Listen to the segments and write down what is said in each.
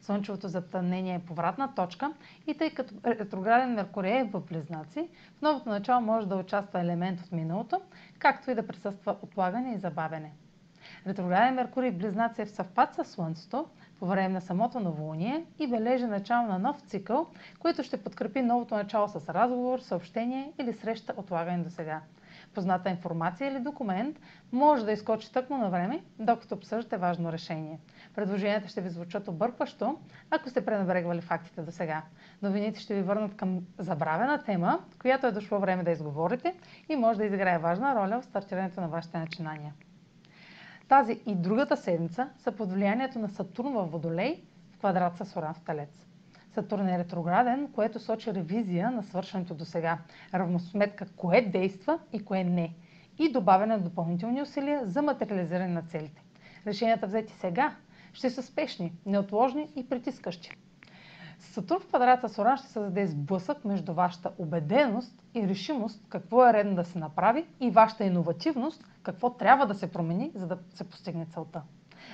Слънчевото затъмнение е повратна точка и тъй като ретрограден Меркурий е в Близнаци, в новото начало може да участва елемент от миналото, както и да присъства отлагане и забавене. Ретрограден Меркурий в Близнаци е в съвпад с Слънцето по време на самото новолуние и бележи начало на нов цикъл, който ще подкрепи новото начало с разговор, съобщение или среща отлагане до сега позната информация или документ може да изкочи тъкмо на време, докато обсъждате важно решение. Предложенията ще ви звучат объркващо, ако сте пренебрегвали фактите до сега. Новините ще ви върнат към забравена тема, която е дошло време да изговорите и може да изиграе важна роля в стартирането на вашите начинания. Тази и другата седмица са под влиянието на Сатурн в Водолей в квадрат с Оран в Талец. Сатурн е ретрограден, което сочи ревизия на свършеното до сега, равносметка кое действа и кое не и добавяне на допълнителни усилия за материализиране на целите. Решенията взети сега ще са спешни, неотложни и притискащи. Сатурн в квадрата с Оран ще създаде сблъсък между вашата убеденост и решимост какво е редно да се направи и вашата иновативност какво трябва да се промени, за да се постигне целта.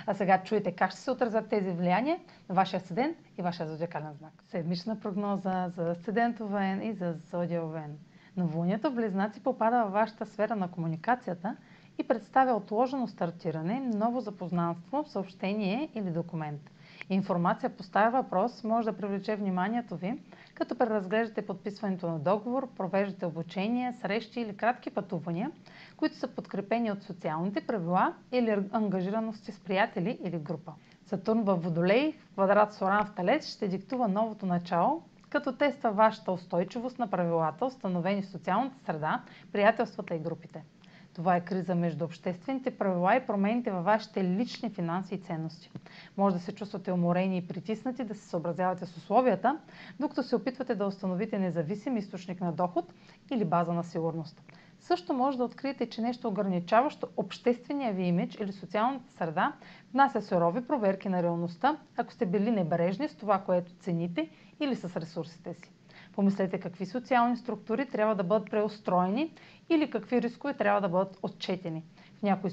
А сега чуете как ще се отразят тези влияния на вашия седент и вашия зодиакален знак. Седмична прогноза за седентовен и за зодиовен. Новолунието в Близнаци попада във вашата сфера на комуникацията и представя отложено стартиране, ново запознанство, съобщение или документ. Информация поставя въпрос може да привлече вниманието ви, като преразглеждате подписването на договор, провеждате обучение, срещи или кратки пътувания, които са подкрепени от социалните правила или ангажираности с приятели или група. Сатурн в Водолей в квадрат Соран в Талец ще диктува новото начало, като тества вашата устойчивост на правилата, установени в социалната среда, приятелствата и групите. Това е криза между обществените правила и промените във вашите лични финанси и ценности. Може да се чувствате уморени и притиснати да се съобразявате с условията, докато се опитвате да установите независим източник на доход или база на сигурност. Също може да откриете, че нещо ограничаващо обществения ви имидж или социалната среда внася сурови проверки на реалността, ако сте били небрежни с това, което цените или с ресурсите си. Помислете какви социални структури трябва да бъдат преустроени или какви рискове трябва да бъдат отчетени. В някои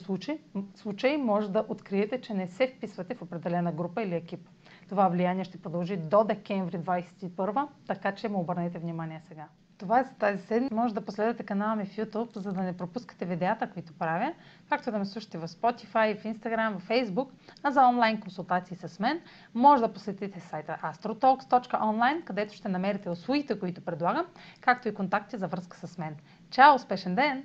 случаи, може да откриете, че не се вписвате в определена група или екип. Това влияние ще продължи до декември 2021, така че му обърнете внимание сега. Това е за тази седмица. Може да последвате канала ми в YouTube, за да не пропускате видеята, които правя, както да ме слушате в Spotify, в Instagram, в Facebook, а за онлайн консултации с мен може да посетите сайта astrotalks.online, където ще намерите услугите, които предлагам, както и контакти за връзка с мен. Чао! Успешен ден!